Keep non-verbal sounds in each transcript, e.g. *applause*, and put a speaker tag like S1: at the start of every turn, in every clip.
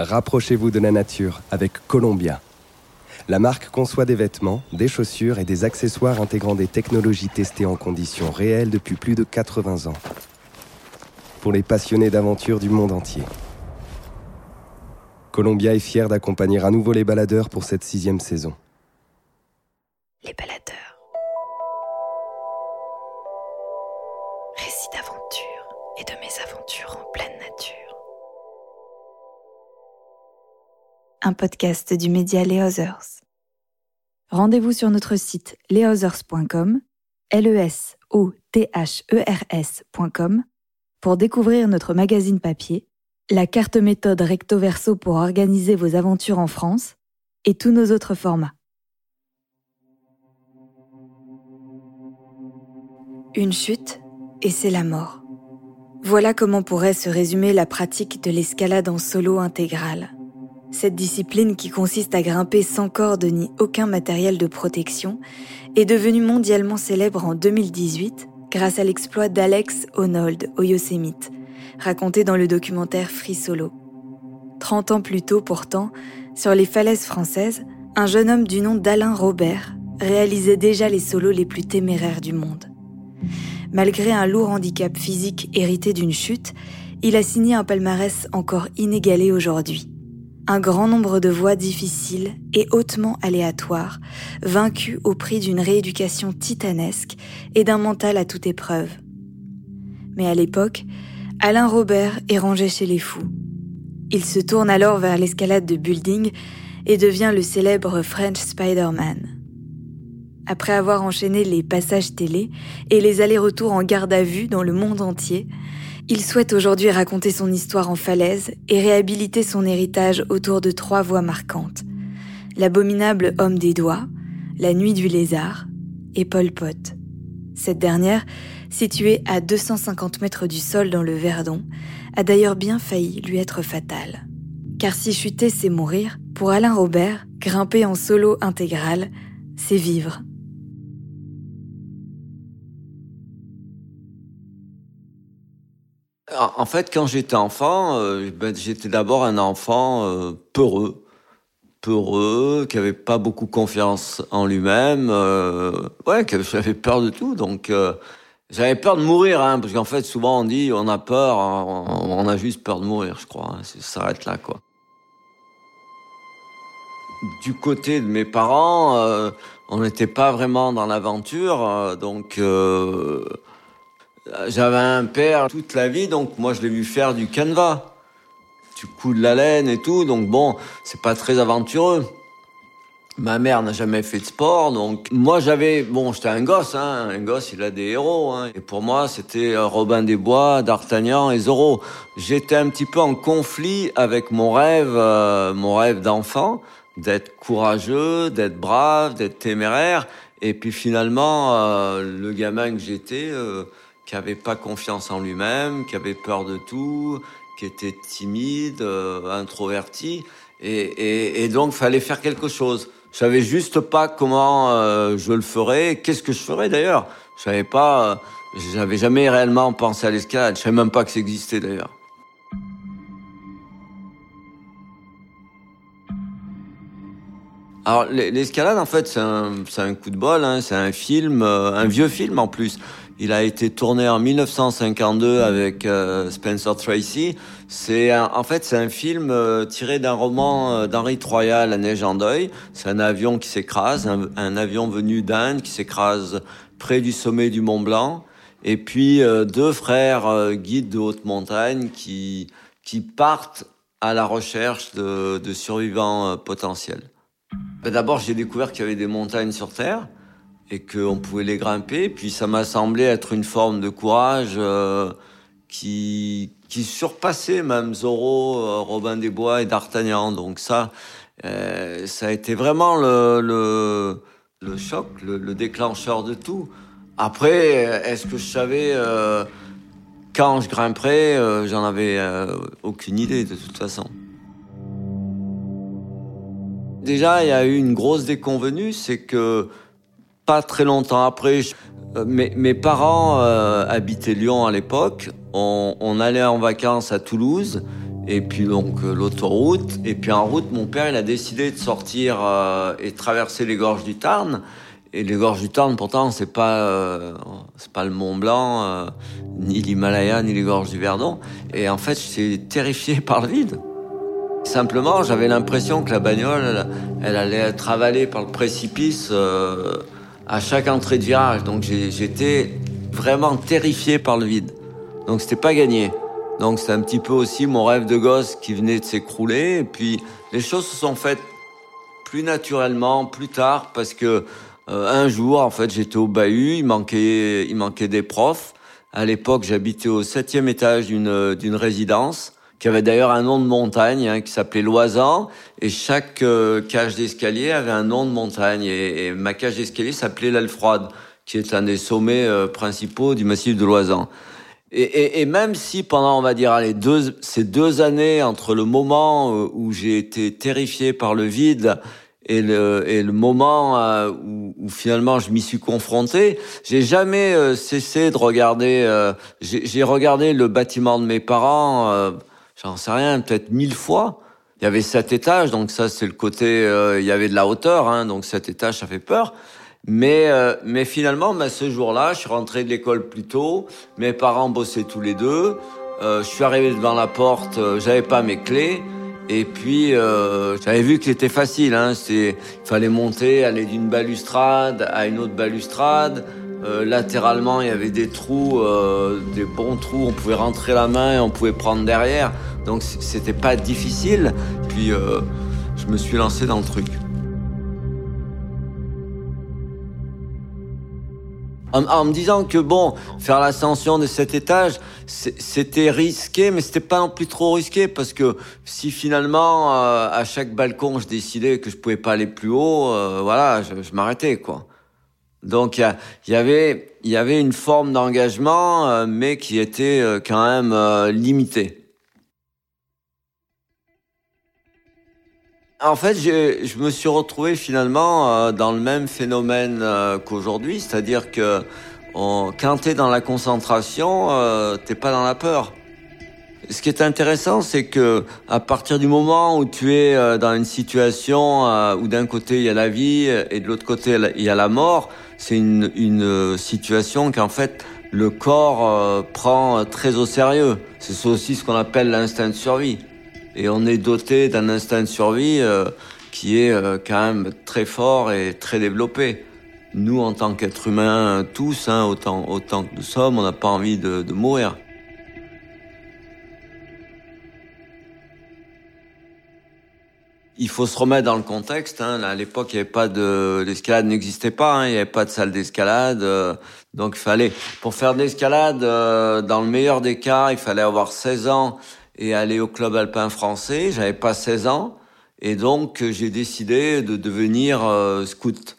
S1: Rapprochez-vous de la nature avec Columbia. La marque conçoit des vêtements, des chaussures et des accessoires intégrant des technologies testées en conditions réelles depuis plus de 80 ans. Pour les passionnés d'aventure du monde entier. Columbia est fier d'accompagner à nouveau les baladeurs pour cette sixième saison.
S2: Les baladeurs. Un podcast du média Les Others. Rendez-vous sur notre site lesothers.com, l e s o t h e r s.com pour découvrir notre magazine papier, la carte méthode recto verso pour organiser vos aventures en France et tous nos autres formats. Une chute et c'est la mort. Voilà comment pourrait se résumer la pratique de l'escalade en solo intégrale. Cette discipline qui consiste à grimper sans corde ni aucun matériel de protection est devenue mondialement célèbre en 2018 grâce à l'exploit d'Alex Honnold au Yosemite, raconté dans le documentaire Free Solo. Trente ans plus tôt pourtant, sur les falaises françaises, un jeune homme du nom d'Alain Robert réalisait déjà les solos les plus téméraires du monde. Malgré un lourd handicap physique hérité d'une chute, il a signé un palmarès encore inégalé aujourd'hui. Un grand nombre de voies difficiles et hautement aléatoires, vaincues au prix d'une rééducation titanesque et d'un mental à toute épreuve. Mais à l'époque, Alain Robert est rangé chez les fous. Il se tourne alors vers l'escalade de building et devient le célèbre French Spider-Man. Après avoir enchaîné les passages télé et les allers-retours en garde à vue dans le monde entier, il souhaite aujourd'hui raconter son histoire en falaise et réhabiliter son héritage autour de trois voies marquantes. L'abominable homme des doigts, la nuit du lézard et Pol Pot. Cette dernière, située à 250 mètres du sol dans le Verdon, a d'ailleurs bien failli lui être fatale. Car si chuter c'est mourir, pour Alain Robert, grimper en solo intégral, c'est vivre.
S3: En fait, quand j'étais enfant, euh, ben, j'étais d'abord un enfant euh, peureux, peureux, qui avait pas beaucoup confiance en lui-même, euh, ouais, qui *laughs* avait peur de tout. Donc, j'avais peur de mourir, hein, parce qu'en fait, souvent on dit, on a peur, hein, on, a juste peur de mourir, je crois. Hein, ça s'arrête là, quoi. Du côté de mes parents, on n'était pas vraiment dans l'aventure, donc j'avais un père toute la vie, donc moi je l'ai vu faire du canevas. Couds de la laine et tout, donc bon, c'est pas très aventureux. Ma mère n'a jamais fait de sport, donc moi j'avais, bon, j'étais un gosse, hein, un gosse, il a des héros, hein, et pour moi c'était euh, Robin des Bois, D'Artagnan et Zorro. J'étais un petit peu en conflit avec mon rêve, euh, mon rêve d'enfant, d'être courageux, d'être brave, d'être téméraire, et puis finalement, euh, le gamin que j'étais, qui avait pas confiance en lui-même, qui avait peur de tout, qui était timide, euh, introverti, et, et, et, donc fallait faire quelque chose. Je savais juste pas comment euh, je le ferais, qu'est-ce que je ferais d'ailleurs. Je savais pas, euh, j'avais jamais réellement pensé à l'escalade. Je savais même pas que ça existait d'ailleurs. Alors l'escalade en fait c'est un, coup de bol, hein, c'est un film, un vieux film en plus. Il a été tourné en 1952 avec euh, Spencer Tracy. C'est en fait c'est un film euh, tiré d'un roman euh, d'Henri Troyat, La neige en deuil. C'est un avion qui s'écrase, un, avion venu d'Inde qui s'écrase près du sommet du Mont Blanc. Et puis deux frères guides de haute montagne qui qui partent à la recherche de, de survivants potentiels. Ben, d'abord, j'ai découvert qu'il y avait des montagnes sur Terre et qu'on pouvait les grimper. Puis ça m'a semblé être une forme de courage euh, qui, qui surpassait même Zorro, euh, Robin des Bois et D'Artagnan. Donc ça, euh, ça a été vraiment le, le, choc, le, le, déclencheur de tout. Après, est-ce que je savais quand je grimperais J'en avais aucune idée de toute façon. Déjà, il y a eu une grosse déconvenue, c'est que pas très longtemps après, euh, mes, parents euh, habitaient Lyon à l'époque. On, allait en vacances à Toulouse et puis donc l'autoroute. Et puis en route, mon père, il a décidé de sortir et traverser les gorges du Tarn. Et les gorges du Tarn, pourtant, c'est pas euh, c'est pas le Mont Blanc, euh, ni l'Himalaya, ni les gorges du Verdon. Et en fait, j'étais terrifié *laughs* par le vide. Simplement, j'avais l'impression que la bagnole, elle, allait être avalée par le précipice euh, à chaque entrée de virage. Donc j'étais vraiment terrifié par le vide. Donc c'était pas gagné. Donc c'est un petit peu aussi mon rêve de gosse qui venait de s'écrouler. Et puis les choses se sont faites plus naturellement, plus tard, parce que euh, un jour, en fait, j'étais au bahut, il manquait, il manquait des profs. À l'époque, j'habitais au septième étage d'une d'une résidence qui avait d'ailleurs un nom de montagne, hein, qui s'appelait Loisan, et chaque euh, cage d'escalier avait un nom de montagne, et, ma cage d'escalier s'appelait l'Alfroide, qui est un des sommets euh, principaux du massif de Loisan. Et, et, et, même si pendant, on va dire, les deux, ces deux années entre le moment où j'ai été terrifié par le vide et le, et le moment euh, où, où, finalement je m'y suis confronté, j'ai jamais euh, cessé de regarder. Euh, j'ai regardé le bâtiment de mes parents, j'en sais rien, peut-être mille fois. Il y avait sept étages, donc ça c'est le côté. il y avait de la hauteur, hein, donc sept étages, ça fait peur. Mais mais finalement, bah, ce jour-là, je suis rentré de l'école plus tôt. Mes parents bossaient tous les deux. je suis arrivé devant la porte, j'avais pas mes clés. Et puis, euh, j'avais vu que c'était facile. Hein, il fallait monter, aller d'une balustrade à une autre balustrade. Euh, latéralement, il y avait des trous, euh, des bons trous. On pouvait rentrer la main et on pouvait prendre derrière. Donc, c'était pas difficile. Puis, euh, je me suis lancé dans le truc. En, me disant que bon, faire l'ascension de cet étage, c'était risqué, mais c'était pas non plus trop risqué parce que si finalement euh, à chaque balcon je décidais que je pouvais pas aller plus haut, euh, voilà, je, m'arrêtais quoi. Donc il y, avait une forme d'engagement, euh, mais qui était quand même limitée. En fait, je me suis retrouvé finalement euh, dans le même phénomène euh, qu'aujourd'hui, c'est-à-dire que on, quand tu es dans la concentration, euh, t'es pas dans la peur. Ce qui est intéressant, c'est que à partir du moment où tu es euh, dans une situation où d'un côté il y a la vie et de l'autre côté il y a la mort, c'est une, une situation qu'en fait le corps prend très au sérieux. C'est aussi ce qu'on appelle l'instinct de survie et on est doté d'un instinct de survie euh, qui est euh, quand même très fort et très développé. Nous, en tant qu'êtres humains, tous, hein, autant, autant que nous sommes, on n'a pas envie de mourir. Il faut se remettre dans le contexte. Hein. À l'époque, il n'y avait pas de l'escalade n'existait pas. Hein. Il n'y avait pas de salle d'escalade, euh, donc il fallait pour faire de l'escalade, dans le meilleur des cas, il fallait avoir 16 ans et aller au club alpin français. J'avais pas 16 ans et donc j'ai décidé de devenir euh, scout.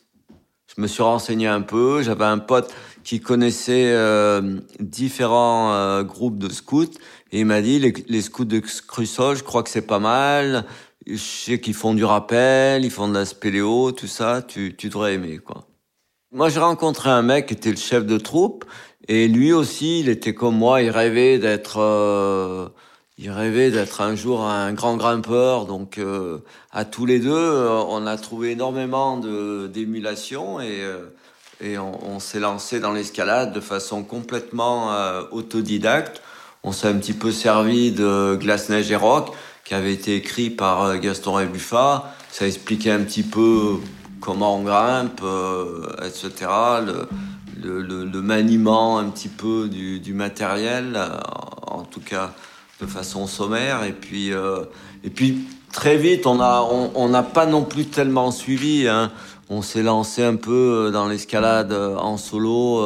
S3: Je me suis renseigné un peu. J'avais un pote qui connaissait euh, différents euh, groupes de scouts et il m'a dit les, scouts de Crusoe, je crois que c'est pas mal. Je sais qu'ils font du rappel, ils font de la spéléo, tout ça. Tu, tu devrais aimer quoi. Moi, j'ai rencontré un mec qui était le chef de troupe et lui aussi, il était comme moi, il rêvait d'être il rêvait d'être un jour un grand grimpeur. Donc, euh, à tous les deux, euh, on a trouvé énormément d'émulation et, euh, et on, on s'est lancé dans l'escalade de façon complètement autodidacte. On s'est un petit peu servi de Glace, Neige et Rock, qui avait été écrit par Gaston Rébuffat. Ça expliquait un petit peu comment on grimpe, etc. Le, le, le, maniement un petit peu du, du matériel, en tout cas de façon sommaire. Et puis, euh, et puis très vite, on n'a on, n'a pas non plus tellement suivi. Hein. On s'est lancé un peu euh, dans l'escalade euh, en solo,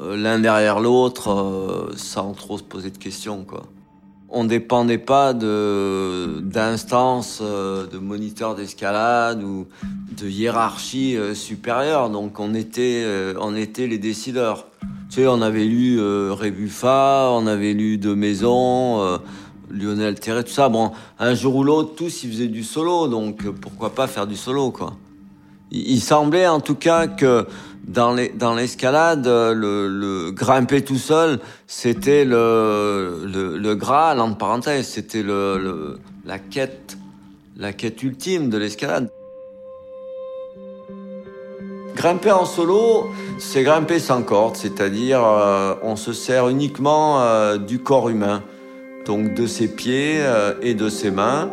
S3: l'un derrière l'autre, sans trop se poser de questions. Quoi. On dépendait pas de d'instances, de moniteurs d'escalade ou de hiérarchie supérieure. Donc on était, on était les décideurs. Tu sais, on avait lu euh, Rébuffa, on avait lu De Maison, euh, Lionel Terré, tout ça. Bon, un jour ou l'autre, tous ils faisaient du solo, donc euh, pourquoi pas faire du solo, quoi. Il semblait en tout cas que dans les dans l'escalade, le, le, grimper tout seul, c'était le, le le graal entre parenthèses, c'était la quête la quête ultime de l'escalade. Grimper en solo, c'est grimper sans corde, c'est-à-dire euh, on se sert uniquement euh, du corps humain, donc de ses pieds euh, et de ses mains.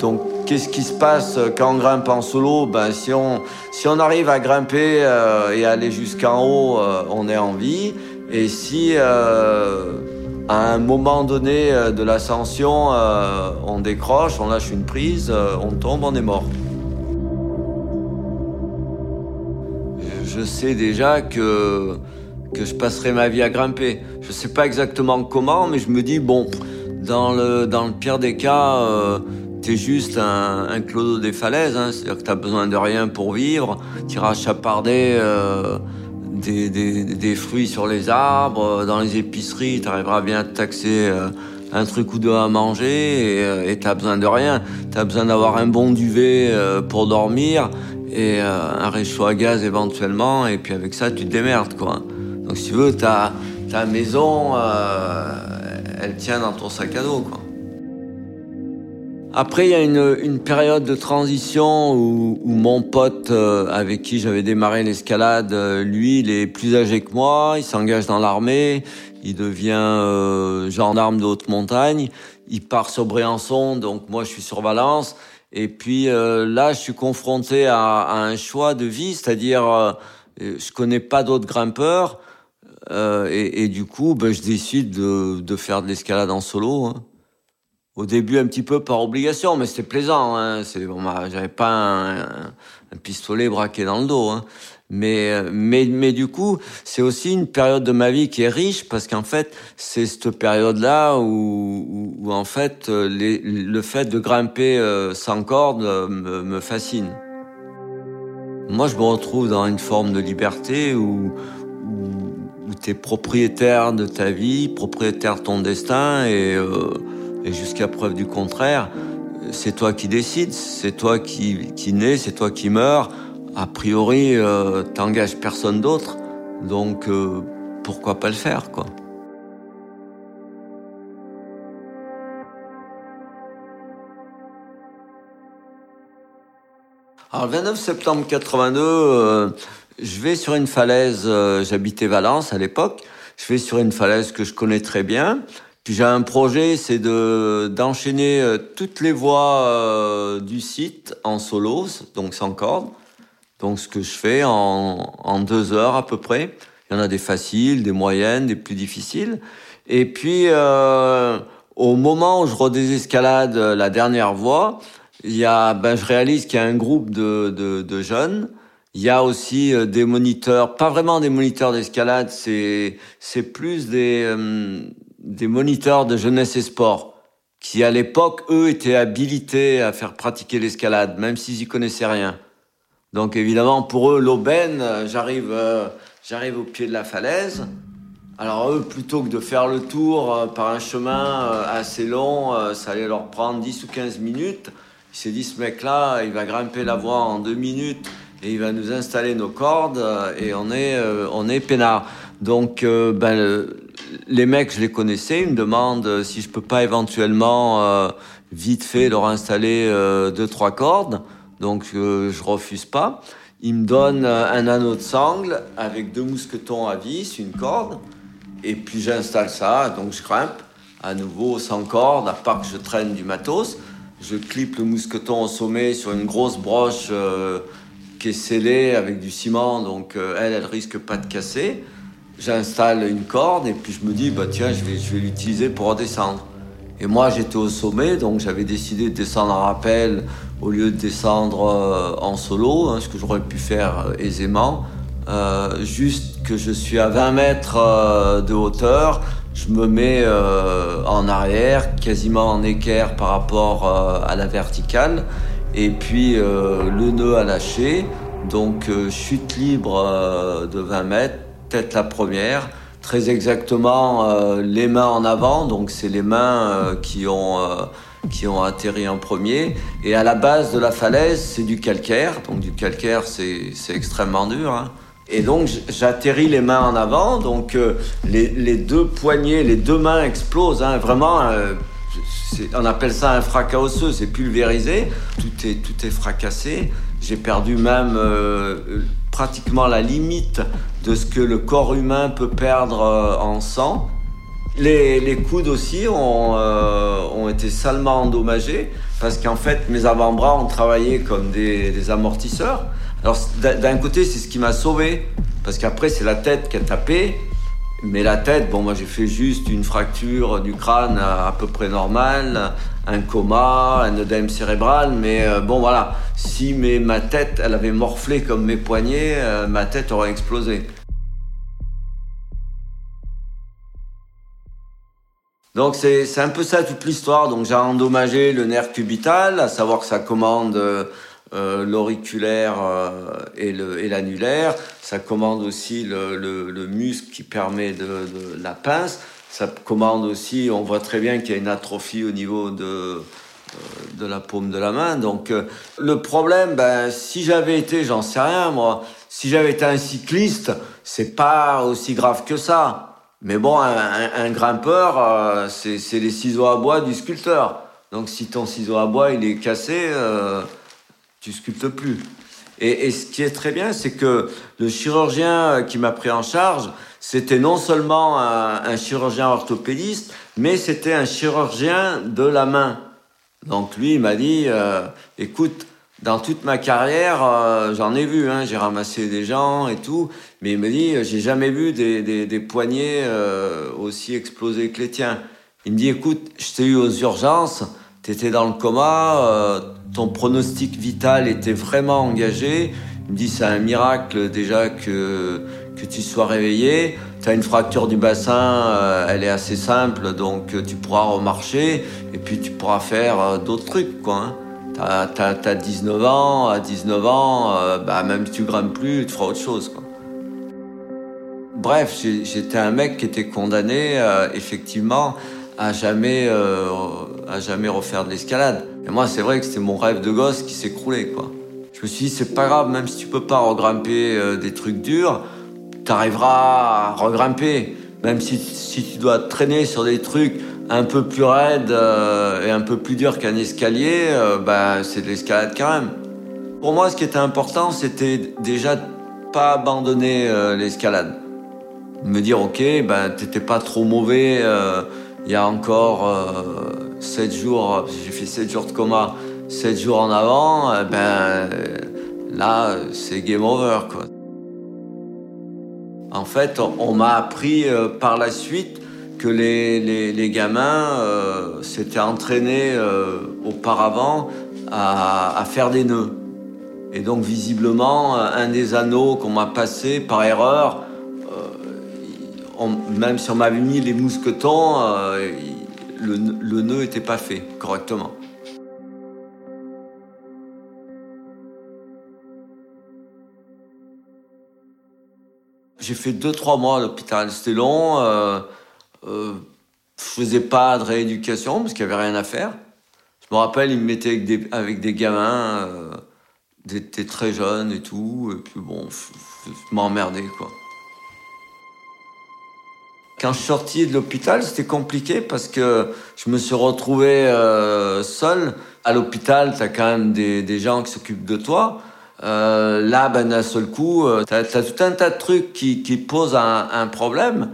S3: Donc qu'est-ce qui se passe quand on grimpe en solo? Ben, si, on, si on arrive à grimper et aller jusqu'en haut, on est en vie. Et si à un moment donné de l'ascension, on décroche, on lâche une prise, on tombe, on est mort. je sais déjà que, que je passerai ma vie à grimper. Je sais pas exactement comment, mais je me dis, bon, dans le, dans le pire des cas, euh, t'es juste un, un clodo des falaises, hein, c'est-à-dire que t'as besoin de rien pour vivre, t'iras chaparder euh, des, des, des, fruits sur les arbres, dans les épiceries, t'arriveras bien à te taxer euh, un truc ou deux à manger, et euh, t'as besoin de rien. T'as besoin d'avoir un bon duvet euh, pour dormir, et euh, un réchaud à gaz éventuellement, et puis avec ça, tu te démerdes, quoi. Donc si tu veux, ta, ta maison, euh, elle tient dans ton sac à dos, quoi. Après, il y a une, une, période de transition où, où mon pote euh, avec qui j'avais démarré l'escalade, euh, lui, il est plus âgé que moi, il s'engage dans l'armée, il devient euh, gendarme de haute montagne, il part sur Briançon, donc moi je suis sur Valence, et puis euh, là, je suis confronté à, à, un choix de vie, c'est-à-dire euh, je connais pas d'autres grimpeurs euh, et, et, du coup, ben, je décide de, de faire de l'escalade en solo. Hein. Au début, un petit peu par obligation, mais c'était plaisant. Hein. C'est, bon, j'avais pas un, un, pistolet braqué dans le dos. Hein. Mais, euh, mais, mais du coup, c'est aussi une période de ma vie qui est riche parce qu'en fait, c'est cette période-là où, où, où, en fait, euh, les, le fait de grimper euh, sans corde me, me, fascine. Moi, je me retrouve dans une forme de liberté où, où, où tu es propriétaire de ta vie, propriétaire de ton destin et, euh, et jusqu'à preuve du contraire, c'est toi qui décides, c'est toi qui, qui nais, c'est toi qui meurs. A priori, euh, t'engages personne d'autre, donc euh, pourquoi pas le faire, quoi. Alors, le 29 septembre 82, euh, je vais sur une falaise, j'habitais Valence à l'époque, je vais sur une falaise que je connais très bien, puis j'ai un projet, c'est de d'enchaîner euh, toutes les voies euh, du site en solo, donc sans corde, donc ce que je fais en, en, deux heures à peu près. Il y en a des faciles, des moyennes, des plus difficiles. Et puis euh, au moment où je redésescalade la dernière voie, il y a, ben, je réalise qu'il y a un groupe de, de, de, jeunes. Il y a aussi euh, des moniteurs, pas vraiment des moniteurs d'escalade, c'est c'est plus des euh, des moniteurs de jeunesse et sport qui à l'époque eux étaient habilités à faire pratiquer l'escalade, même s'ils y connaissaient rien. Donc évidemment, pour eux, l'aubaine, euh, j'arrive, euh, j'arrive au pied de la falaise. Alors eux, plutôt que de faire le tour euh, par un chemin assez long, ça allait leur prendre 10 ou 15 minutes. Il s'est dit, ce mec-là, il va grimper la voie en deux minutes et il va nous installer nos cordes et on est, on est peinard. Donc, ben, les mecs, je les connaissais. Ils me demandent si je peux pas éventuellement, vite fait, leur installer deux, trois cordes. Donc euh, je refuse pas. Il me donne un anneau de sangle avec deux mousquetons à vis, une corde, et puis j'installe ça, donc je grimpe à nouveau sans corde, à part que je traîne du matos. Je clipe le mousqueton au sommet sur une grosse broche euh, qui est scellée avec du ciment, donc euh, elle, elle risque pas de casser. J'installe une corde et puis je me dis, bah tiens, je vais, je vais l'utiliser pour redescendre. Et moi, j'étais au sommet, donc j'avais décidé de descendre en rappel au lieu de descendre euh, en solo, hein, ce que j'aurais pu faire euh, aisément. Euh, juste que je suis à 20 mètres de hauteur, je me mets en arrière, quasiment en équerre par rapport à la verticale, et puis le nœud a lâché, donc chute libre de 20 mètres, tête la première, très exactement les mains en avant, donc c'est les mains qui ont qui ont atterri en premier. Et à la base de la falaise, c'est du calcaire. Donc du calcaire, c'est extrêmement dur. Hein. Et donc j'atterris les mains en avant, donc euh, les, les, deux poignets, les deux mains explosent, hein, vraiment. Euh, on appelle ça un fracas osseux, c'est pulvérisé, tout est, tout est fracassé. J'ai perdu même euh, pratiquement la limite de ce que le corps humain peut perdre en sang. Les, les coudes aussi ont, ont, été salement endommagés parce qu'en fait mes avant-bras ont travaillé comme des, des amortisseurs. Alors d'un côté, c'est ce qui m'a sauvé, parce qu'après, c'est la tête qui a tapé. Mais la tête, bon, moi j'ai fait juste une fracture du crâne à, peu près normale, un coma, un œdème cérébral, mais euh, bon voilà, si ma tête, elle avait morflé comme mes poignets, euh, ma tête aurait explosé. Donc c'est un peu ça toute l'histoire. Donc j'ai endommagé le nerf cubital, à savoir que ça commande euh, l'auriculaire et l'annulaire. Ça commande aussi le, le, le, muscle qui permet de, la pince. Ça commande aussi, on voit très bien qu'il y a une atrophie au niveau de, euh, de la paume de la main. Donc le problème, ben, si j'avais été, j'en sais rien moi, si j'avais été un cycliste, c'est pas aussi grave que ça. Mais bon, un, grimpeur, euh, c'est les ciseaux à bois du sculpteur. Donc si ton ciseau à bois il est cassé, euh, tu sculptes plus. Et, ce qui est très bien, c'est que le chirurgien qui m'a pris en charge, c'était non seulement un, chirurgien orthopédiste, mais c'était un chirurgien de la main. Donc lui, il m'a dit, euh, écoute, dans toute ma carrière, euh, j'en ai vu, hein, j'ai ramassé des gens et tout, mais il me dit, j'ai jamais vu des, des, des poignets euh, aussi explosés que les tiens. Il me dit, écoute, je t'ai eu aux urgences, tu étais dans le coma, ton pronostic vital était vraiment engagé. Il me dit c'est un miracle déjà que, que tu sois réveillé. Tu as une fracture du bassin, euh, elle est assez simple, donc euh, tu pourras remarcher et puis tu pourras faire euh, d'autres trucs. quoi. Tu as, 19 ans, à 19 ans, bah, même si tu grimpes plus, tu feras autre chose. Quoi. Bref, j'étais un mec qui était condamné effectivement à jamais, à jamais refaire de l'escalade. Et moi, c'est vrai que c'était mon rêve de gosse qui s'écroulait, quoi. Je me suis dit, c'est pas grave, même si tu peux pas regrimper euh, des trucs durs, t'arriveras à regrimper. Même si, si tu dois traîner sur des trucs un peu plus raides euh, et un peu plus durs qu'un escalier, euh, bah, c'est de l'escalade quand même. Pour moi, ce qui était important, c'était déjà de pas abandonner l'escalade. Me dire, ok, ben, t'étais pas trop mauvais il y a encore 7 jours, j'ai fait 7 jours de coma, 7 jours en avant, eh ben là, c'est game over. Quoi. En fait, on, m'a appris euh, par la suite que les, les, les gamins euh, s'étaient entraînés euh, auparavant à, à, faire des nœuds. Et donc, visiblement, un des anneaux qu'on m'a passé par erreur, même si on m'avait mis les mousquetons, le, nœud n'était pas fait correctement. J'ai fait 2-3 mois à l'hôpital. C'était long. Euh, euh, je faisais pas de rééducation parce qu'il n'y avait rien à faire. Je me rappelle, ils me mettaient avec des, gamins, euh, des, très jeunes et tout. Et puis bon, je m'emmerdais quoi. Quand je suis de l'hôpital, c'était compliqué parce que je me suis retrouvé euh, seul. À l'hôpital, tu as quand même des, gens qui s'occupent de toi. Euh, là, ben, d'un seul coup, euh, tu as, tout un tas de trucs qui, posent un, problème.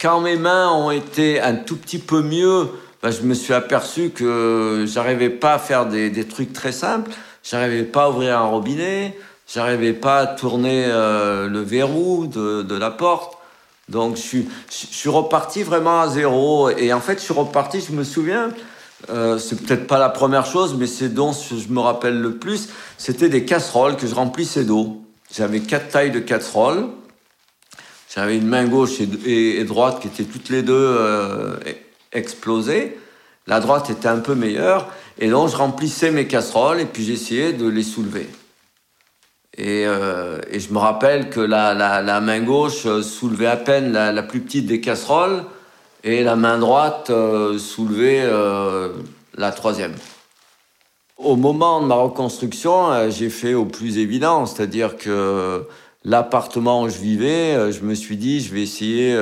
S3: Quand mes mains ont été un tout petit peu mieux, ben, je me suis aperçu que j'arrivais pas à faire des, trucs très simples. J'arrivais pas à ouvrir un robinet. J'arrivais pas à tourner le verrou de la porte. Donc je suis, reparti vraiment à zéro. Et en fait, je suis reparti, je me souviens, euh, c'est peut-être pas la première chose, mais c'est dont je me rappelle le plus, c'était des casseroles que je remplissais d'eau. J'avais quatre tailles de casseroles. J'avais une main gauche et, droite qui étaient toutes les deux euh, explosées. La droite était un peu meilleure. Et donc je remplissais mes casseroles et puis j'essayais de les soulever. Et, euh, et, je me rappelle que la, main gauche euh, soulevait à peine la, plus petite des casseroles et la main droite euh, soulevait la troisième. Au moment de ma reconstruction, j'ai fait au plus évident, c'est-à-dire que l'appartement où je vivais, je me suis dit, je vais essayer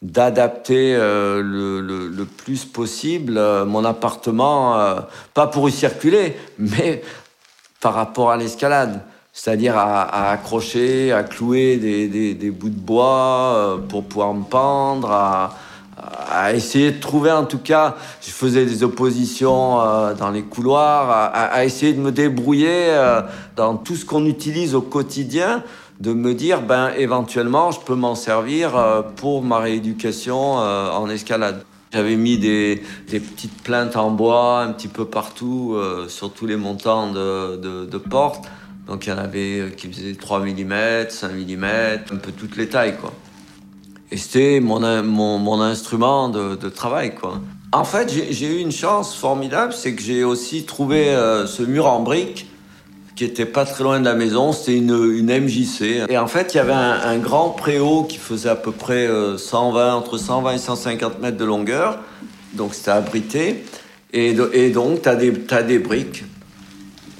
S3: d'adapter le, plus possible mon appartement, pas pour y circuler, *laughs* mais par rapport à l'escalade. C'est-à-dire à, accrocher, à clouer des, des, bouts de bois pour pouvoir me pendre, à, à essayer de trouver en tout cas, je faisais des oppositions euh, dans les couloirs, à, essayer de me débrouiller euh, dans tout ce qu'on utilise au quotidien, de me dire ben éventuellement je peux m'en servir euh, pour ma rééducation en escalade. J'avais mis des, des, petites plaintes en bois un petit peu partout sur tous les montants de, de, de portes. Donc il y en avait qui faisaient 3 mm, 5 mm, un peu toutes les tailles quoi. Et c'était mon, mon, mon, instrument de, de, travail, quoi. En fait, j'ai eu une chance formidable, c'est que j'ai aussi trouvé euh, ce mur en briques qui était pas très loin de la maison. C'était une, une MJC. Et en fait, il y avait un, un grand préau qui faisait à peu près 120, euh, entre 120 et 150 mètres de longueur. Donc c'était abrité. Et, et donc, tu as, as, des briques.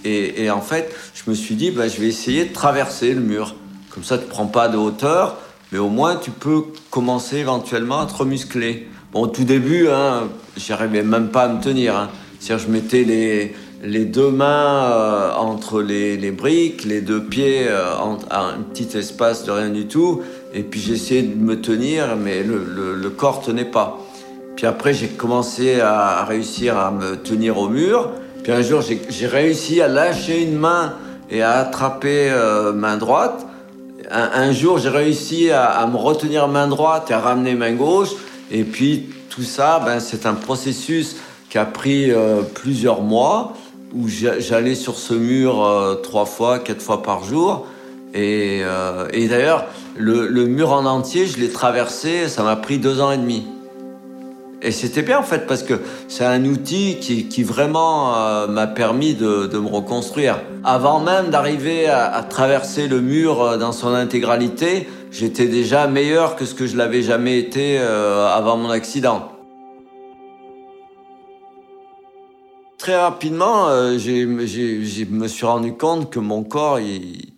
S3: Et, en fait, je me suis dit, bah, je vais essayer de traverser le mur. Comme ça, tu prends pas de hauteur mais au moins tu peux commencer éventuellement à te remuscler. Bon, au tout début, hein, j'arrivais même pas à me tenir. Hein. C'est-à-dire, je mettais les, les deux mains euh, entre les, briques, les deux pieds euh, à un petit espace de rien du tout, et puis j'essayais de me tenir, mais le, le, le corps tenait pas. Puis après, j'ai commencé à, réussir à me tenir au mur. Puis un jour, j'ai réussi à lâcher une main et à attraper euh, main droite un, jour, j'ai réussi à, me retenir main droite et à ramener main gauche. Et puis, tout ça, ben, c'est un processus qui a pris euh, plusieurs mois, où j'allais sur ce mur euh, trois fois, quatre fois par jour. Et, d'ailleurs, le, le, mur en entier, je l'ai traversé, ça m'a pris deux ans et demi. Et c'était bien en fait parce que c'est un outil qui, vraiment euh, m'a permis de, me reconstruire. Avant même d'arriver à, à, traverser le mur euh, dans son intégralité, j'étais déjà meilleur que ce que je l'avais jamais été euh, avant mon accident. Très rapidement, je me suis rendu compte que mon corps, il,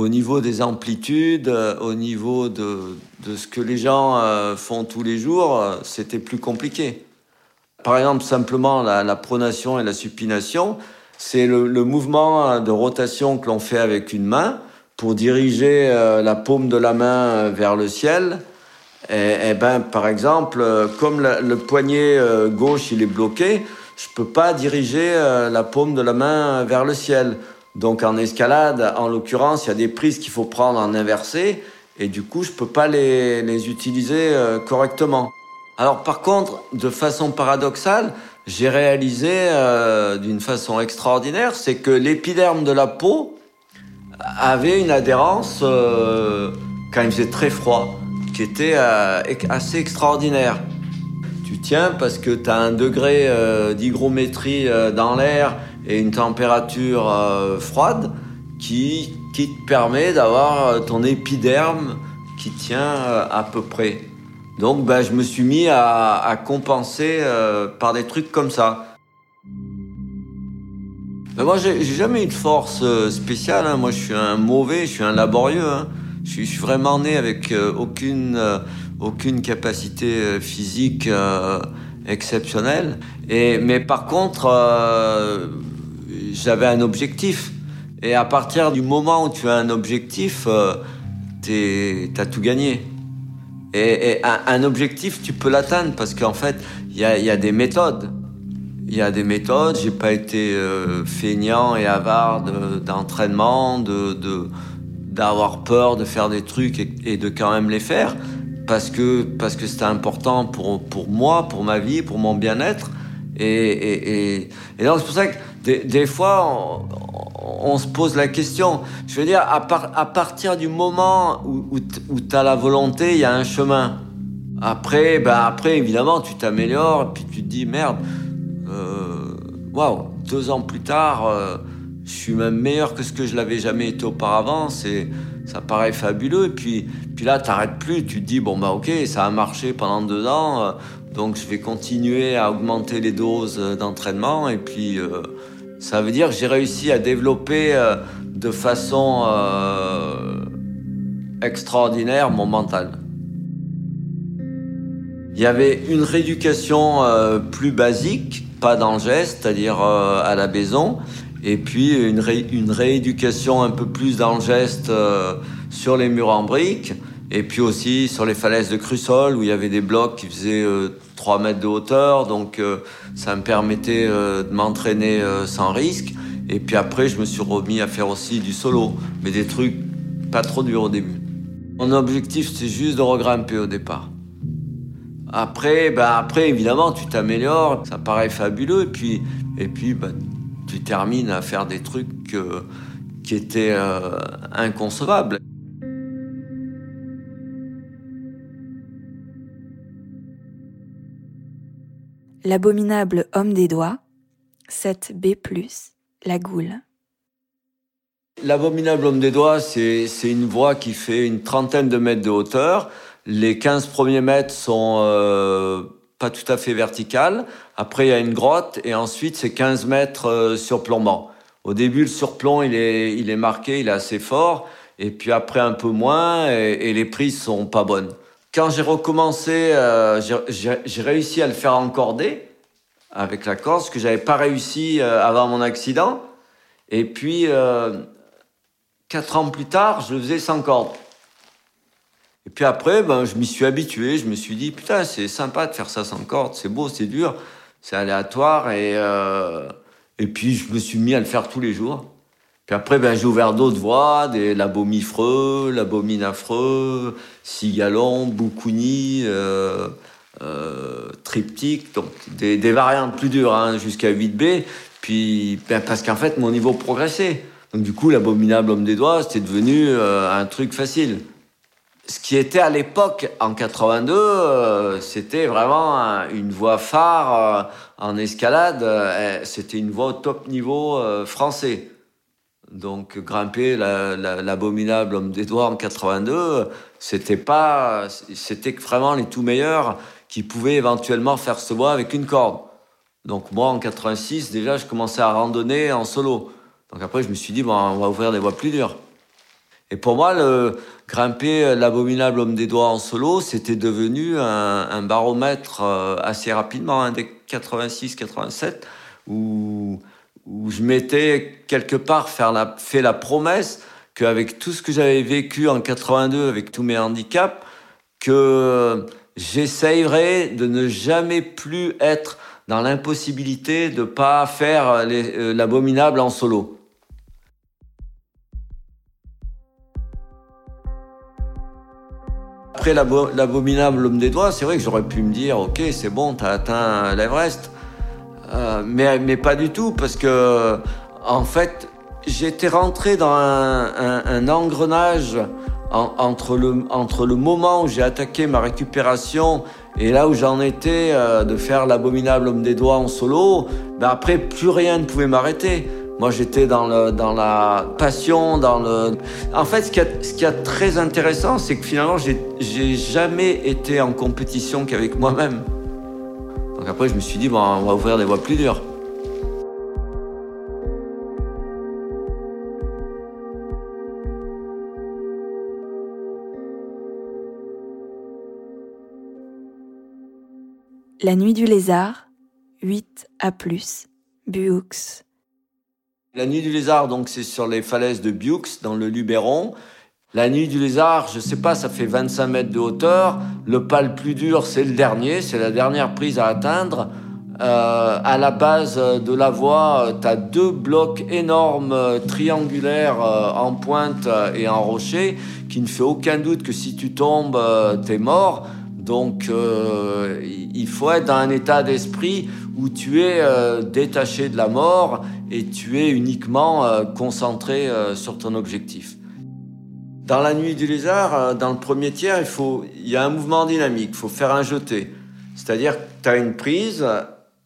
S3: au niveau des amplitudes, euh, au niveau de, de, ce que les gens euh, font tous les jours, euh, c'était plus compliqué. Par exemple, simplement la, pronation et la supination, c'est le, mouvement de rotation que l'on fait avec une main pour diriger la paume de la main vers le ciel. Et, et ben, par exemple, comme le poignet gauche il est bloqué, je peux pas diriger la paume de la main vers le ciel. Donc en escalade, en l'occurrence, il y a des prises qu'il faut prendre en inversé et du coup, je peux pas les, les utiliser euh, correctement. Alors par contre, de façon paradoxale, j'ai réalisé euh, d'une façon extraordinaire, c'est que l'épiderme de la peau avait une adhérence euh, quand il faisait très froid, qui était assez extraordinaire. Tu tiens parce que tu as un degré d'hygrométrie dans l'air et une température euh, froide qui, qui te permet d'avoir euh, ton épiderme qui tient euh, à peu près. Donc ben, je me suis mis à, compenser par des trucs comme ça. Ben, moi j'ai jamais eu de force spéciale, hein. moi je suis un mauvais, je suis un laborieux. Hein. Je, suis, je, suis, vraiment né avec aucune, aucune capacité physique exceptionnelle. Et, mais par contre, j'avais un objectif. Et à partir du moment où tu as un objectif, euh, tu as tout gagné. Et, un, objectif, tu peux l'atteindre parce qu'en fait, il y a, y a, des méthodes. Il y a des méthodes. J'ai pas été euh, feignant et avare d'entraînement, de, d'avoir peur de faire des trucs et, de quand même les faire parce que parce que c'était important pour pour moi, pour ma vie, pour mon bien-être. Et, et, et donc c'est pour ça que des, fois, on, se pose la question. Je veux dire, à, par, à partir du moment où, où, tu as la volonté, il y a un chemin. Après, ben après évidemment, tu t'améliores, puis tu te dis, merde, euh, waouh, wow, deux ans plus tard, euh, je suis même meilleur que ce que je l'avais jamais été auparavant. Ça paraît fabuleux. Et puis, puis là, t'arrêtes plus. Tu te dis, bon, bah ok, ça a marché pendant deux ans. Euh, Donc je vais continuer à augmenter les doses d'entraînement et puis ça veut dire que j'ai réussi à développer euh, de façon euh, extraordinaire mon mental. Il y avait une rééducation plus basique, pas dans le geste, c'est-à-dire à la maison, et puis une, une, rééducation un peu plus dans le geste sur les murs en briques. Et puis aussi sur les falaises de Crussol où il y avait des blocs qui faisaient 3 euh, mètres de hauteur, donc euh, ça me permettait euh, de m'entraîner sans risque. Et puis après, je me suis remis à faire aussi du solo, mais des trucs pas trop durs au début. Mon objectif, c'est juste de regrimper au départ. Après, bah après évidemment, tu t'améliores, ça paraît fabuleux, et puis, et puis bah, tu termines à faire des trucs qui étaient inconcevables.
S2: L'abominable homme des doigts, 7B, la goule.
S3: L'abominable homme des doigts, c'est une voie qui fait une trentaine de mètres de hauteur. Les 15 premiers mètres sont euh, pas tout à fait verticales. Après, il y a une grotte et ensuite, c'est 15 mètres euh, surplombant. Au début, le surplomb, il est, il est marqué, il est assez fort. Et puis après, un peu moins et, et les prises sont pas bonnes. Quand j'ai recommencé, euh, j'ai réussi à le faire encorder avec la corde, ce que j'avais pas réussi euh, avant mon accident. Et puis, euh, quatre ans plus tard, je le faisais sans corde. Et puis après, ben, je m'y suis habitué. Je me suis dit, putain, c'est sympa de faire ça sans corde. C'est beau, c'est dur, c'est aléatoire. Et, et puis, je me suis mis à le faire tous les jours. Puis après, ben, j'ai ouvert d'autres voies, des labomifreux, labominafreux, cigalon, boucouni, euh, euh, triptyque, donc des, des, variantes plus dures, hein, jusqu'à 8B. Puis, ben, parce qu'en fait, mon niveau progressait. Donc du coup, l'abominable homme des doigts, c'était devenu euh, un truc facile. Ce qui était à l'époque, en 82, euh, c'était vraiment une voie phare en escalade. c'était une voie au top niveau français. Donc grimper l'abominable homme des doigts en 82, c'était pas, c'était vraiment les tout meilleurs qui pouvaient éventuellement faire ce voie avec une corde. Donc moi en 86 déjà je commençais à randonner en solo. Donc après je me suis dit bon on va ouvrir des voies plus dures. Et pour moi le grimper l'abominable homme des doigts en solo c'était devenu un, baromètre euh, assez rapidement, un des 86-87 où où je m'étais quelque part fait la promesse qu'avec tout ce que j'avais vécu en 82, avec tous mes handicaps, que j'essayerais de ne jamais plus être dans l'impossibilité de pas faire euh, l'abominable en solo. Après l'abominable homme des doigts, c'est vrai que j'aurais pu me dire, ok, c'est bon, t'as atteint l'Everest. Euh, mais, pas du tout, parce que, en fait, j'étais rentré dans un, engrenage entre, le, moment où j'ai attaqué ma récupération et là où j'en étais euh, de faire l'abominable homme des doigts en solo. Ben après, plus rien ne pouvait m'arrêter. Moi, j'étais dans, la passion, dans le. En fait, ce qui est très intéressant, c'est que finalement, j'ai jamais été en compétition qu'avec moi-même. Donc après, je me suis dit, bon, on va ouvrir des voies plus dures.
S2: La nuit du lézard, 8 à plus, Buux.
S3: La nuit du lézard, donc c'est sur les falaises de Buux, dans le Luberon. La nuit du lézard, je sais pas, ça fait 25 mètres de hauteur. Le pas le plus dur, c'est le dernier, c'est la dernière prise à atteindre. Euh, à la base de la voie, tu as deux blocs énormes triangulaires euh, en pointe et en rocher, qui ne fait aucun doute que si tu tombes, euh, t'es mort. Donc euh, il faut être dans un état d'esprit où tu es euh, détaché de la mort et tu es uniquement concentré sur ton objectif. Dans la nuit du lézard, euh, dans le premier tiers, il, faut, il y a un mouvement dynamique, il faut faire un jeté. C'est-à-dire que tu as une prise,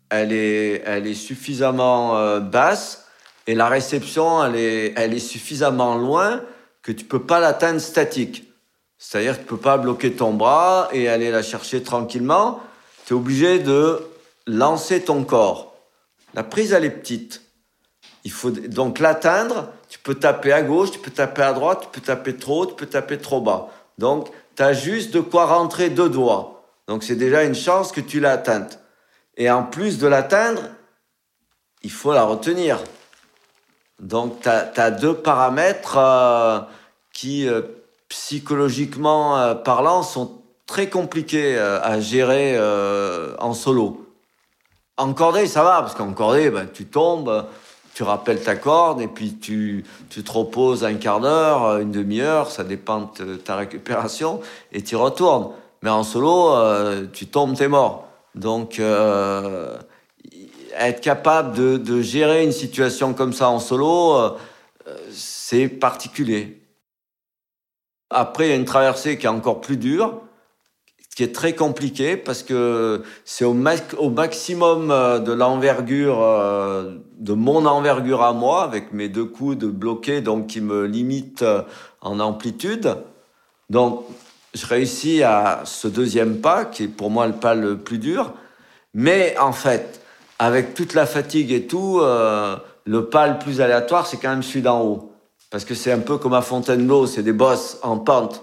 S3: elle est, elle est suffisamment euh, basse et la réception, elle est, elle est suffisamment loin que tu peux pas l'atteindre statique. C'est-à-dire que tu peux pas bloquer ton bras et aller la chercher tranquillement. tu es obligé de lancer ton corps. La prise, elle est petite. Il faut donc l'atteindre. Tu peux taper à gauche, tu peux taper à droite, tu peux taper trop haut, tu peux taper trop bas. Donc, tu as juste de quoi rentrer deux doigts. Donc, c'est déjà une chance que tu l'as atteinte. Et en plus de l'atteindre, il faut la retenir. Donc, tu as, deux paramètres euh, qui, euh, psychologiquement euh, parlant, sont très compliqués à gérer en solo. En cordée, ça va, parce qu'en cordée, ben, tu tombes, tu rappelles ta corde, et puis tu, tu te reposes un quart d'heure, une demi-heure, ça dépend de ta récupération, et tu retournes. Mais en solo, tu tombes, t'es mort. Donc, être capable de, de, gérer une situation comme ça en solo, euh, c'est particulier. Après, il y a une traversée qui est encore plus dure, qui est très compliquée parce que c'est au, maximum euh, de l'envergure, euh, de mon envergure à moi, avec mes deux coudes bloqués, donc qui me limitent en amplitude. Donc, je réussis à ce deuxième pas, qui est pour moi le pas le plus dur. Mais en fait, avec toute la fatigue et tout, euh, le pas le plus aléatoire, c'est quand même celui d'en haut. Parce que c'est un peu comme à Fontainebleau, c'est des bosses en pente.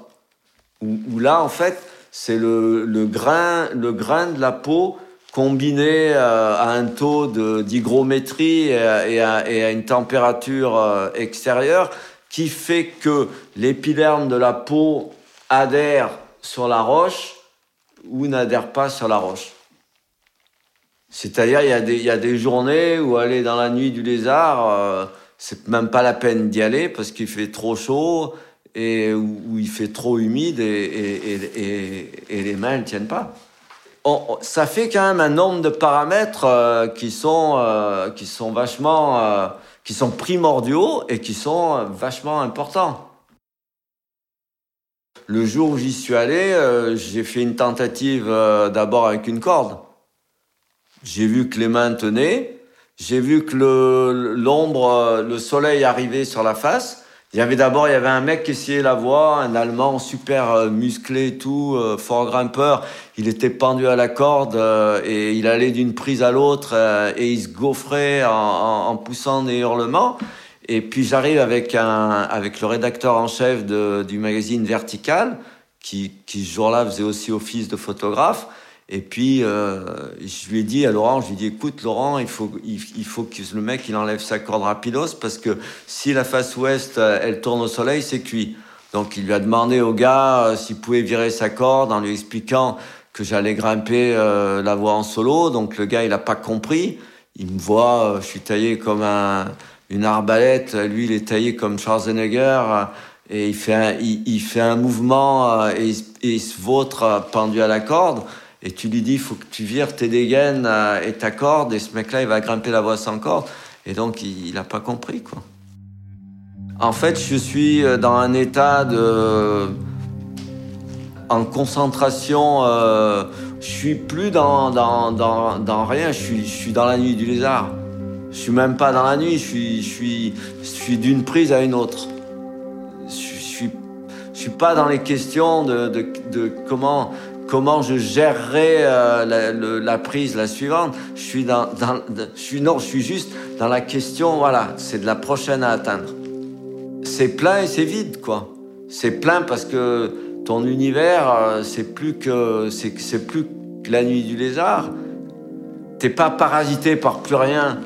S3: Où, là, en fait, c'est le, le, grain, le grain de la peau combiné euh, à un taux d'hygrométrie et, à une température euh, extérieure qui fait que l'épiderme de la peau adhère sur la roche ou n'adhère pas sur la roche. C'est-à-dire, il y, a des, il y a des journées où aller dans la nuit du lézard, euh, c'est même pas la peine d'y aller parce qu'il fait trop chaud et où, il fait trop humide et, les mains ne tiennent pas. ça fait quand même un nombre de paramètres euh, euh, qui sont vachement qui sont primordiaux et qui sont vachement importants. Le jour où j'y suis allé, j'ai fait une tentative d'abord avec une corde. J'ai vu que les mains tenaient. J'ai vu que l'ombre, le, soleil arrivait sur la face. Il y avait d'abord, il y avait un mec qui essayait la voie, un Allemand super euh, musclé et tout, euh, fort grimpeur. Il était pendu à la corde euh, et il allait d'une prise à l'autre et il se gaufrait en, poussant des hurlements. Et puis j'arrive avec un, avec le rédacteur en chef du magazine Vertical, qui, qui ce jour-là faisait aussi office de photographe. Et puis, euh, je lui ai dit à Laurent, je lui ai dit, écoute, Laurent, il faut, il, faut que le mec, il enlève sa corde rapidos parce que si la face ouest, euh, elle tourne au soleil, c'est cuit. Donc, il lui a demandé au gars euh, s'il pouvait virer sa corde en lui expliquant que j'allais grimper la voie en solo. Donc, le gars, il a pas compris. Il me voit, je suis taillé comme un, une arbalète. Lui, il est taillé comme Schwarzenegger. Et il fait un, il, fait un mouvement et, et il se vautre pendu à la corde et tu lui dis, il faut que tu vires tes dégaines euh, et ta corde, et ce mec-là, il va grimper la voie sans corde. Et donc, il n'a pas compris, quoi. En fait, je suis euh, dans un état de... en concentration, euh... je suis plus dans, dans, dans, dans rien, je suis, je suis dans la nuit du lézard. Je suis même pas dans la nuit, je suis, je suis, je suis d'une prise à une autre. Je, suis, je suis pas dans les questions de, de, de comment comment je gérerai euh, la, prise, la suivante. Je suis dans, je non, je suis juste dans la question. Voilà, c'est de la prochaine à atteindre. C'est plein et c'est vide, quoi. C'est plein parce que ton univers, euh, c'est plus que c'est plus que la nuit du lézard. T'es pas parasité par plus rien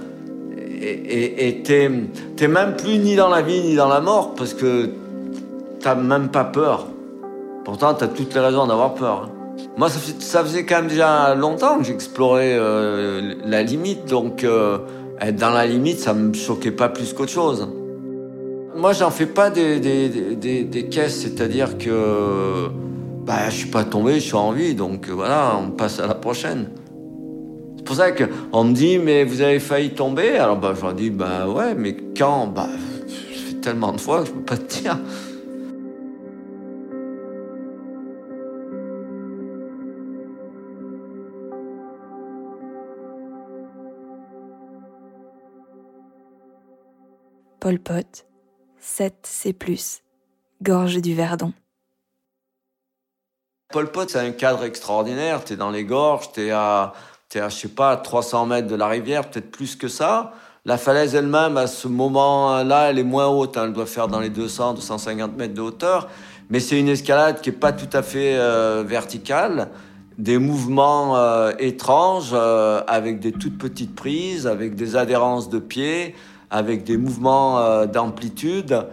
S3: et t'es t'es même plus ni dans la vie ni dans la mort parce que t'as même pas peur. Pourtant, t'as toutes les raisons d'avoir peur. Moi, ça, faisait quand même déjà longtemps que j'explorais euh, la limite, donc euh, être dans la limite, ça me choquait pas plus qu'autre chose. Moi, j'en fais pas des, caisses, c'est-à-dire que bah, je suis pas tombé, je suis en vie, donc voilà, on passe à la prochaine. C'est pour ça qu'on me dit, mais vous avez failli tomber? Alors bah, je leur dis, bah ouais, mais quand? Bah, ça fait tellement de fois que je peux pas te dire.
S2: Pol Pot, 7 C+, Gorge du Verdon.
S3: Pol Pot, c'est un cadre extraordinaire. Tu es dans les gorges, tu es à, es à, je sais pas, 300 mètres de la rivière, peut-être plus que ça. La falaise elle-même, à ce moment-là, elle est moins haute. Hein. Elle doit faire dans les 200, 250 mètres de hauteur. Mais c'est une escalade qui est pas tout à fait euh, verticale. Des mouvements euh, étranges, euh, avec des toutes petites prises, avec des adhérences de pieds, avec des mouvements d'amplitude.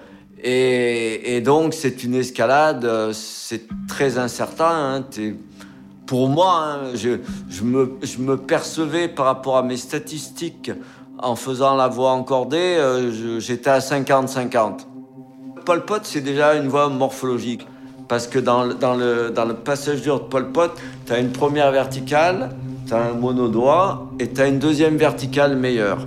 S3: Et, donc, c'est une escalade, c'est très incertain. Hein. Pour moi, hein, je, me, percevais par rapport à mes statistiques en faisant la voix encordée, euh, j'étais à 50-50. Pol Pot, c'est déjà une voix morphologique. Parce que dans, dans, le, dans le passage dur de Pol Pot, tu as une première verticale, tu as un monodoigt et tu as une deuxième verticale meilleure.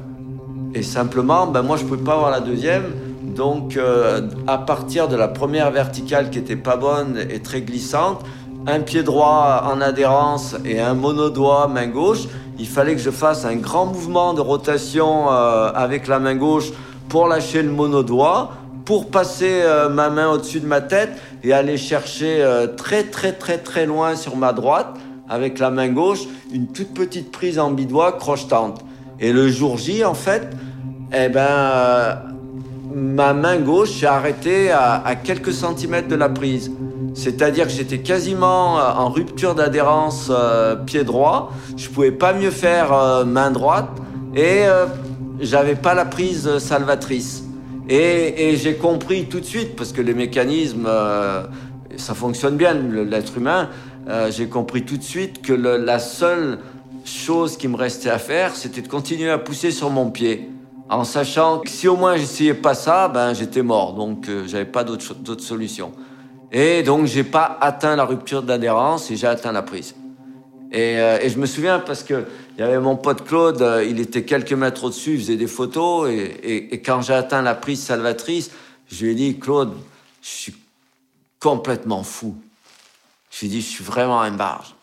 S3: Et simplement, ben moi, je ne pouvais pas avoir la deuxième. Donc, euh, à partir de la première verticale qui était pas bonne et très glissante, un pied droit en adhérence et un monodoigt main gauche, il fallait que je fasse un grand mouvement de rotation euh, avec la main gauche pour lâcher le monodoigt, pour passer euh, ma main au-dessus de ma tête et aller chercher très très très très loin sur ma droite avec la main gauche une toute petite prise en bidois crochetante. Et le jour J, en fait, eh ben, ma main gauche s'est arrêtée à, quelques centimètres de la prise. C'est-à-dire que j'étais quasiment euh, en rupture d'adhérence euh, pied droit. Je pouvais pas mieux faire euh, main droite et j'avais pas la prise salvatrice. Et, j'ai compris tout de suite parce que les mécanismes, ça fonctionne bien l'être humain. j'ai compris tout de suite que la seule chose qui me restait à faire, c'était de continuer à pousser sur mon pied en sachant que si au moins j'essayais pas ça, ben j'étais mort. Donc j'avais pas d'autre solution. Et donc, j'ai pas atteint la rupture d'adhérence et j'ai atteint la prise. Et, euh, et, je me souviens parce que il y avait mon pote Claude, euh, il était quelques mètres au-dessus, il faisait des photos. Et, et, et quand j'ai atteint la prise salvatrice, je lui ai dit, Claude, je suis complètement fou. Je lui ai dit, je suis vraiment un barge.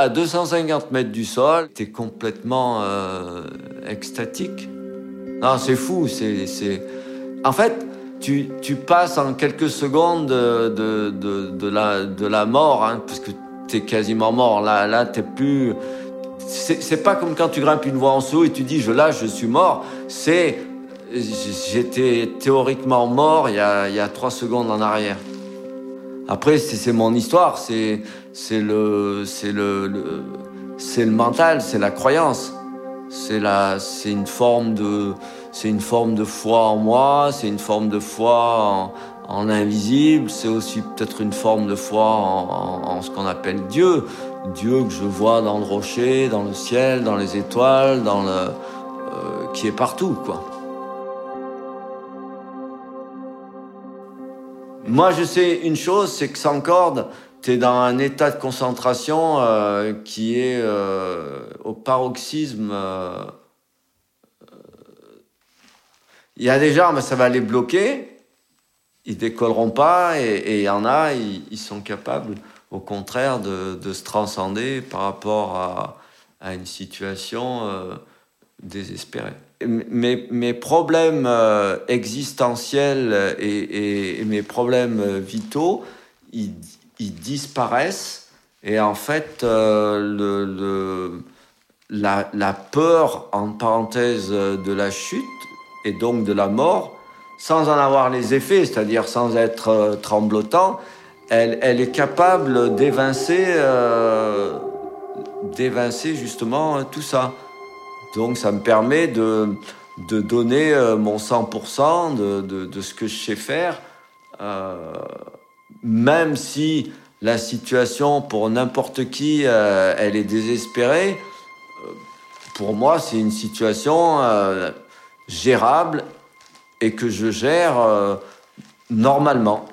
S3: À 250 mètres du sol, t'es complètement euh, extatique. Non, c'est fou. C'est, En fait, tu, tu, passes en quelques secondes de, de, de, la, de la mort, hein, parce que tu es quasiment mort. Là, là t'es plus. C'est pas comme quand tu grimpes une voie en saut et tu dis je lâche, je suis mort. C'est. J'étais théoriquement mort il y, a, il y a trois secondes en arrière. Après, c'est mon histoire, c'est le, le, le, le mental, c'est la croyance. C'est une forme de c'est une forme de foi en moi, c'est une forme de foi en, l'invisible, c'est aussi peut-être une forme de foi en, ce qu'on appelle Dieu. Dieu que je vois dans le rocher, dans le ciel, dans les étoiles, dans le, euh, qui est partout, quoi. Moi, je sais une chose, c'est que sans corde, tu es dans un état de concentration euh, qui est euh, au paroxysme Il y a des gens, mais ça va les bloquer. Ils décolleront pas. Et il y en a, ils, sont capables, au contraire, de, se transcender par rapport à, une situation euh, désespérée. Mes, mes problèmes euh, existentiels et, mes problèmes vitaux, ils, disparaissent. Et en fait, euh, la, peur, en parenthèse, de la chute, et donc de la mort, sans en avoir les effets, c'est-à-dire sans être euh, tremblotant, elle, est capable d'évincer, d'évincer justement tout ça. Donc ça me permet de, de donner euh, mon 100% de, de, de, ce que je sais faire, euh, même si la situation pour n'importe qui, euh, elle est désespérée. Pour moi, c'est une situation gérable et que je gère euh, normalement.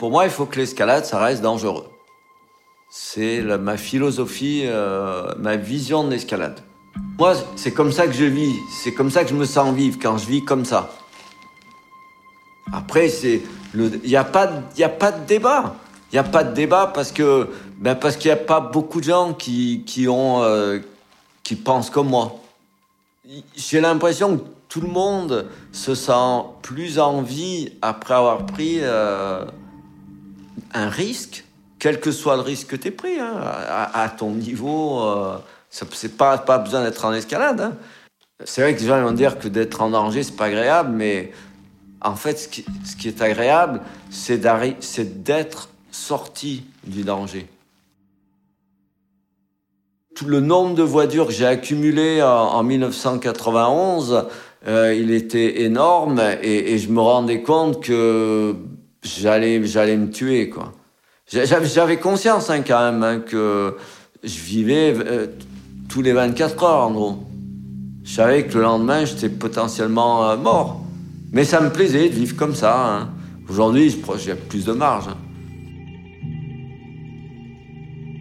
S3: Pour moi, il faut que l'escalade, ça reste dangereux. C'est ma philosophie, euh, ma vision de l'escalade. Moi, c'est comme ça que je vis, c'est comme ça que je me sens vivre quand je vis comme ça. Après, il n'y a pas, a pas de débat. Il n'y a pas de débat parce que ben parce qu'il n'y a pas beaucoup de gens qui, qui ont euh, qui pensent comme moi. j'ai l'impression que tout le monde se sent plus en vie après avoir pris euh, un risque, quel que soit le risque que tu aies pris, hein, à, ton niveau. Euh, c'est pas, pas besoin d'être en escalade. Hein. C'est vrai que les gens vont dire que d'être en danger, c'est pas agréable, mais en fait, ce qui, ce qui est agréable, c'est d'être sorti du danger tout le nombre de voitures que j'ai accumulé en, 1991, euh, il était énorme et, je me rendais compte que j'allais j'allais me tuer quoi. J'avais conscience hein, quand même hein, que je vivais euh, tous les 24 heures en gros. Je savais que le lendemain j'étais potentiellement euh, mort, mais ça me plaisait de vivre comme ça. Hein. Aujourd'hui, j'ai plus de marge.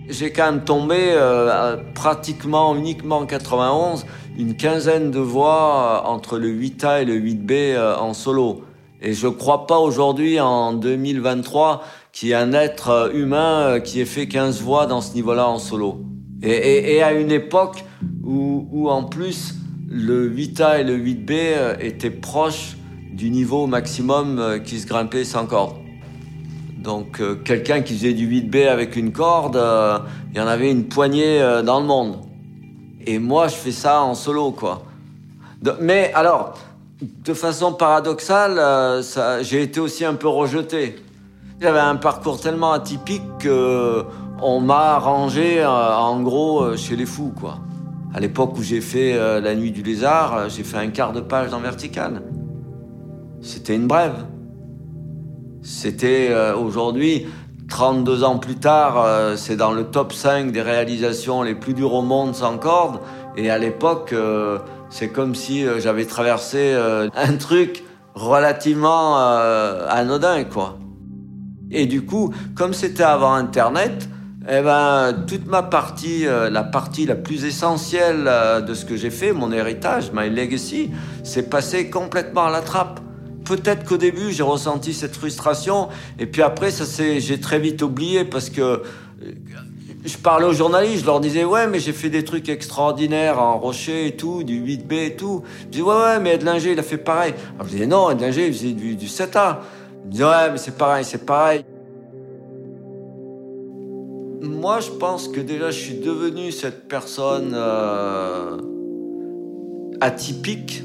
S3: j'ai quand même tombé euh, pratiquement uniquement en 91 une quinzaine de voix euh, entre le 8A et le 8B euh, en solo. Et je crois pas aujourd'hui en 2023 qu'il y ait un être humain qui ait fait 15 voix dans ce niveau-là en solo. Et, et, et, à une époque où, où en plus le 8A et le 8B étaient proches du niveau maximum qui se grimpait sans corde. Donc euh, quelqu'un qui faisait du 8B avec une corde, euh, il y en avait une poignée euh, dans le monde. Et moi, je fais ça en solo, quoi. mais alors, de façon paradoxale, j'ai été aussi un peu rejeté. J'avais un parcours tellement atypique que on m'a rangé en gros chez les fous, quoi. À l'époque où j'ai fait la nuit du lézard, j'ai fait un quart de page dans vertical. C'était une brève. C'était euh, aujourd'hui, 32 ans plus tard, euh, c'est dans le top 5 des réalisations les plus dures au monde sans corde. Et à l'époque, euh, c'est comme si j'avais traversé un truc relativement anodin, quoi. Et du coup, comme c'était avant Internet, eh ben, toute ma partie, la partie la plus essentielle de ce que j'ai fait, mon héritage, my legacy, s'est passé complètement à la trappe peut-être qu'au début, j'ai ressenti cette frustration. Et puis après, ça j'ai très vite oublié parce que euh, je parlais aux journalistes, je leur disais, ouais, mais j'ai fait des trucs extraordinaires en rocher et tout, du 8B et tout. Je disais, ouais, ouais, mais Edlinger, il a fait pareil. Alors je disais, non, Edlinger, il faisait du, 7A. Je disais, ouais, mais c'est pareil, c'est pareil. Moi, je pense que déjà, je suis devenu cette personne euh, atypique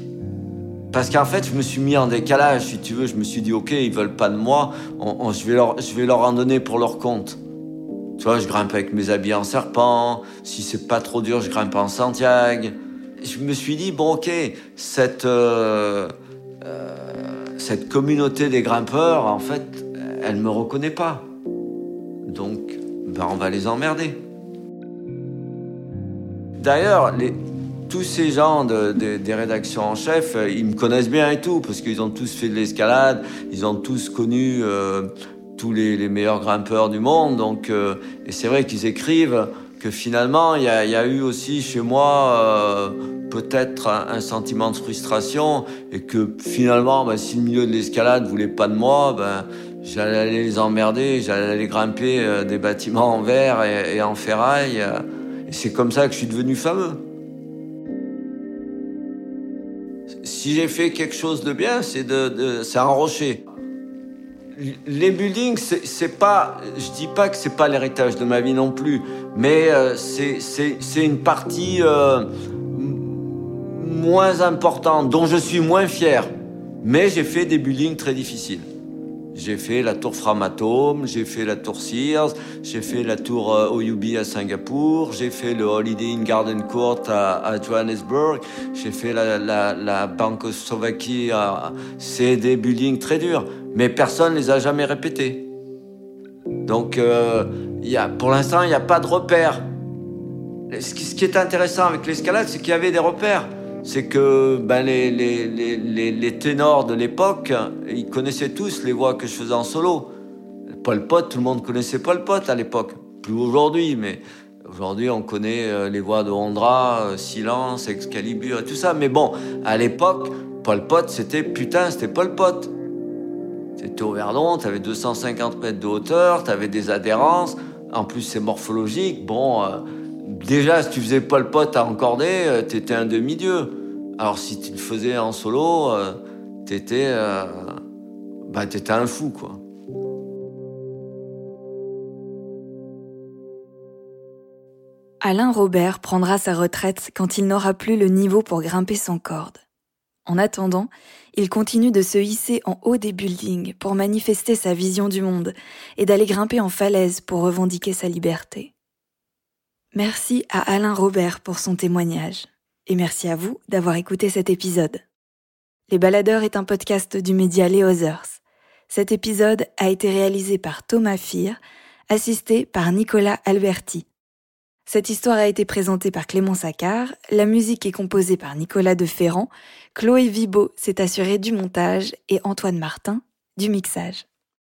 S3: parce qu'en fait, je me suis mis en décalage, si tu veux. Je me suis dit, OK, ils veulent pas de moi, je, vais leur, je vais leur en donner pour leur compte. Tu vois, je grimpe avec mes habits en serpent. Si c'est pas trop dur, je grimpe en Santiago. Je me suis dit, bon, OK, cette, euh, euh, cette communauté des grimpeurs, en fait, elle me reconnaît pas. Donc, ben, on va les emmerder. D'ailleurs, tous ces gens des rédactions en chef, euh, ils me connaissent bien et tout, parce qu'ils ont tous fait de l'escalade, ils ont tous connu tous les, meilleurs grimpeurs du monde. Donc, euh, et c'est vrai qu'ils écrivent que finalement, il y a, eu aussi chez moi peut-être un, sentiment de frustration, et que finalement, ben, si le milieu de l'escalade voulait pas de moi, ben, j'allais les emmerder, j'allais les grimper des bâtiments en verre et, et en ferraille. et c'est comme ça que je suis devenu fameux. si j'ai fait quelque chose de bien, c'est de, de c'est un rocher. Les buildings, c'est pas, je dis pas que c'est pas l'héritage de ma vie non plus, mais euh, c'est une partie euh, moins importante, dont je suis moins fier. Mais j'ai fait des buildings très difficiles. J'ai fait la tour Framatome, j'ai fait la tour Sears, j'ai fait la tour euh, Oyubi à Singapour, j'ai fait le Holiday Inn Garden Court à, Johannesburg, j'ai fait la, la, la Banque Slovaquie. C'est des buildings très durs, mais personne ne les a jamais répétés. Donc, euh, y a, pour l'instant, il n'y a pas de repères. Ce qui, est intéressant avec l'escalade, c'est qu'il y avait des repères c'est que ben, les, les, ténors de l'époque, ils connaissaient tous les voix que je faisais en solo. Paul Pot, tout le monde connaissait Paul Pot à l'époque. Plus aujourd'hui, mais aujourd'hui on connaît euh, les voix de Ondra, euh, Silence, Excalibur et tout ça. Mais bon, à l'époque, Paul Pot, c'était putain, c'était Paul Pot. C'était au Verdon, t'avais 250 mètres de hauteur, t'avais des adhérences. En plus, c'est morphologique. Bon. Euh, Déjà, si tu faisais pas le pote à encorder, euh, t'étais un demi-dieu. Alors si tu le faisais en solo, euh, t'étais, bah, t'étais un fou, quoi.
S2: Alain Robert prendra sa retraite quand il n'aura plus le niveau pour grimper sans corde. En attendant, il continue de se hisser en haut des buildings pour manifester sa vision du monde et d'aller grimper en falaise pour revendiquer sa liberté. Merci à Alain Robert pour son témoignage. Et merci à vous d'avoir écouté cet épisode. Les Baladeurs est un podcast du média Les Others. Cet épisode a été réalisé par Thomas Fir, assisté par Nicolas Alberti. Cette histoire a été présentée par Clément Saccard, la musique est composée par Nicolas de Ferrand, Chloé Vibo s'est assurée du montage et Antoine Martin du mixage.